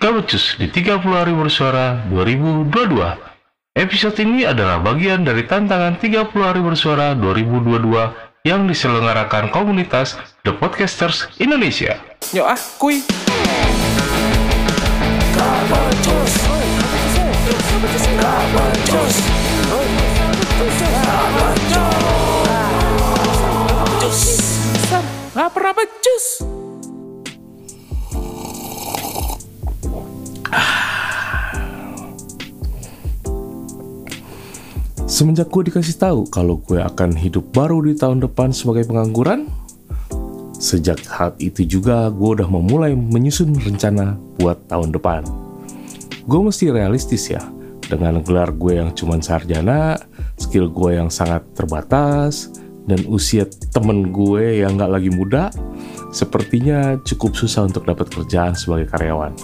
Gabecus di 30 hari bersuara 2022. Episode ini adalah bagian dari tantangan 30 hari bersuara 2022 yang diselenggarakan komunitas The Podcasters Indonesia. Yuk ah, kuy. Lapar Semenjak gue dikasih tahu kalau gue akan hidup baru di tahun depan sebagai pengangguran, sejak saat itu juga gue udah memulai menyusun rencana buat tahun depan. Gue mesti realistis ya, dengan gelar gue yang cuman sarjana, skill gue yang sangat terbatas, dan usia temen gue yang gak lagi muda, sepertinya cukup susah untuk dapat kerjaan sebagai karyawan.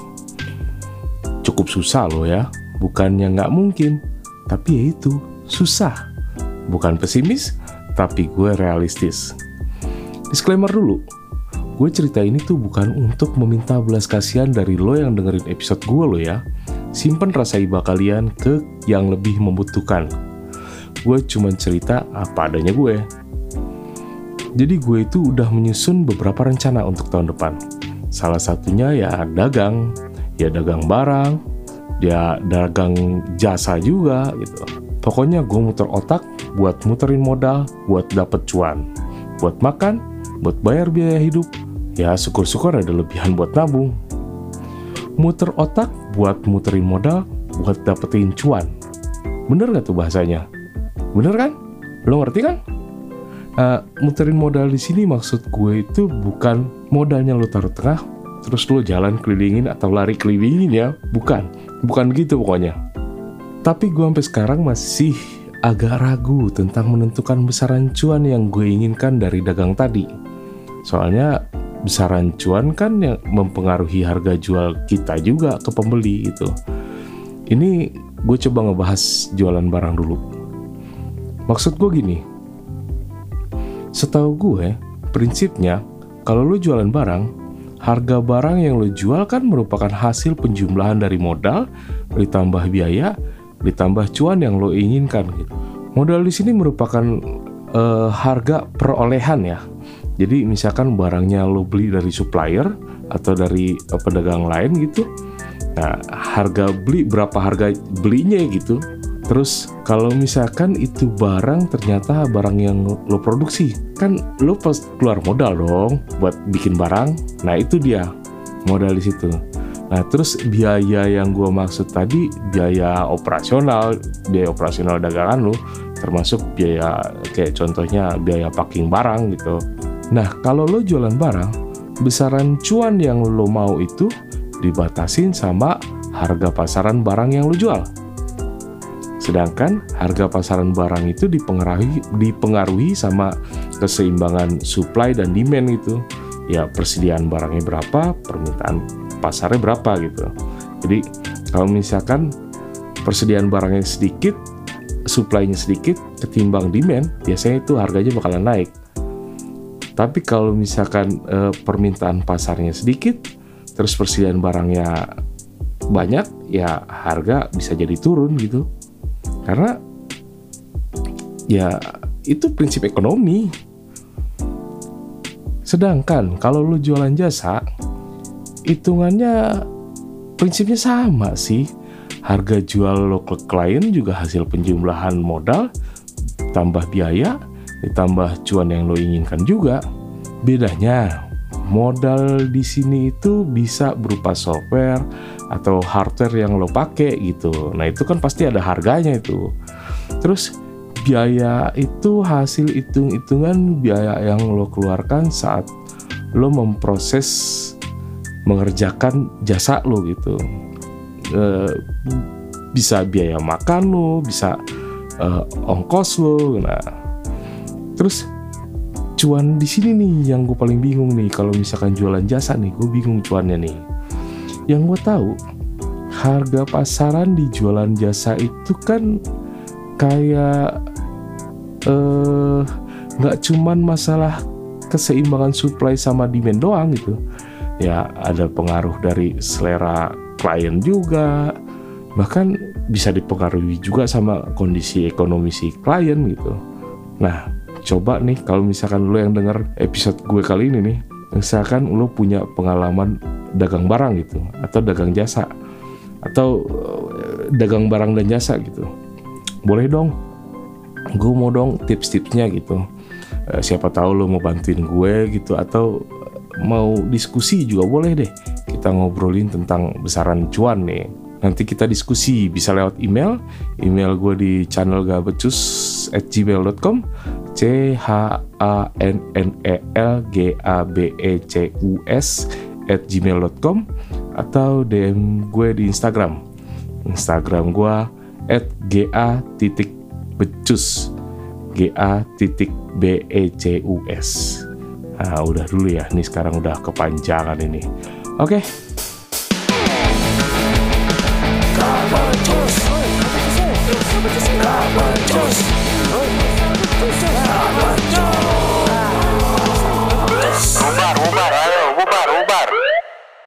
Cukup susah loh ya, bukannya nggak mungkin, tapi ya itu, susah. Bukan pesimis, tapi gue realistis. Disclaimer dulu, gue cerita ini tuh bukan untuk meminta belas kasihan dari lo yang dengerin episode gue lo ya. Simpen rasa iba kalian ke yang lebih membutuhkan. Gue cuma cerita apa adanya gue. Jadi gue itu udah menyusun beberapa rencana untuk tahun depan. Salah satunya ya dagang, ya dagang barang, ya dagang jasa juga gitu. Pokoknya gue muter otak buat muterin modal, buat dapet cuan, buat makan, buat bayar biaya hidup. Ya syukur-syukur ada lebihan buat nabung. Muter otak buat muterin modal, buat dapetin cuan. Bener gak tuh bahasanya? Bener kan? Lo ngerti kan? Uh, muterin modal di sini maksud gue itu bukan modalnya lo taruh tengah, terus lo jalan kelilingin atau lari kelilingin ya, bukan, bukan gitu pokoknya. Tapi gue sampai sekarang masih agak ragu tentang menentukan besaran cuan yang gue inginkan dari dagang tadi. Soalnya besaran cuan kan yang mempengaruhi harga jual kita juga ke pembeli itu. Ini gue coba ngebahas jualan barang dulu. Maksud gue gini, setahu gue prinsipnya kalau lo jualan barang, harga barang yang lo jual kan merupakan hasil penjumlahan dari modal ditambah biaya ditambah cuan yang lo inginkan gitu. Modal di sini merupakan uh, harga perolehan ya. Jadi misalkan barangnya lo beli dari supplier atau dari uh, pedagang lain gitu. Nah, harga beli berapa harga belinya gitu. Terus kalau misalkan itu barang ternyata barang yang lo produksi, kan lo pas keluar modal dong buat bikin barang. Nah, itu dia modal di situ. Nah, terus biaya yang gue maksud tadi, biaya operasional, biaya operasional dagangan lo, termasuk biaya kayak contohnya biaya packing barang gitu. Nah, kalau lo jualan barang, besaran cuan yang lo mau itu dibatasin sama harga pasaran barang yang lo jual. Sedangkan harga pasaran barang itu dipengaruhi, dipengaruhi sama keseimbangan supply dan demand itu. Ya, persediaan barangnya berapa, permintaan pasarnya berapa gitu. Jadi kalau misalkan persediaan barangnya sedikit, supply-nya sedikit ketimbang demand, biasanya itu harganya bakalan naik. Tapi kalau misalkan e, permintaan pasarnya sedikit, terus persediaan barangnya banyak, ya harga bisa jadi turun gitu. Karena ya itu prinsip ekonomi. Sedangkan kalau lu jualan jasa, hitungannya prinsipnya sama sih. Harga jual lo ke klien juga hasil penjumlahan modal tambah biaya ditambah cuan yang lo inginkan juga. Bedanya modal di sini itu bisa berupa software atau hardware yang lo pakai gitu. Nah, itu kan pasti ada harganya itu. Terus biaya itu hasil hitung-hitungan biaya yang lo keluarkan saat lo memproses mengerjakan jasa lo gitu. E, bisa biaya makan lo bisa e, ongkos lo nah. Terus cuan di sini nih yang gue paling bingung nih. Kalau misalkan jualan jasa nih gue bingung cuannya nih. Yang gue tahu harga pasaran di jualan jasa itu kan kayak eh nggak cuman masalah keseimbangan supply sama demand doang gitu ya ada pengaruh dari selera klien juga. Bahkan bisa dipengaruhi juga sama kondisi ekonomi si klien gitu. Nah coba nih kalau misalkan lo yang denger episode gue kali ini nih misalkan lo punya pengalaman dagang barang gitu atau dagang jasa atau eh, dagang barang dan jasa gitu. Boleh dong. Gue mau dong tips-tipsnya gitu. Eh, siapa tahu lo mau bantuin gue gitu atau mau diskusi juga boleh deh. Kita ngobrolin tentang besaran cuan nih. Nanti kita diskusi bisa lewat email. Email gue di channel gabecus at gmail.com c h a n n e l g a b e c u s at gmail.com atau DM gue di Instagram. Instagram gue at ga titik becus. Ga titik b e c u s Nah, udah dulu ya. Ini sekarang udah kepanjangan ini. Oke,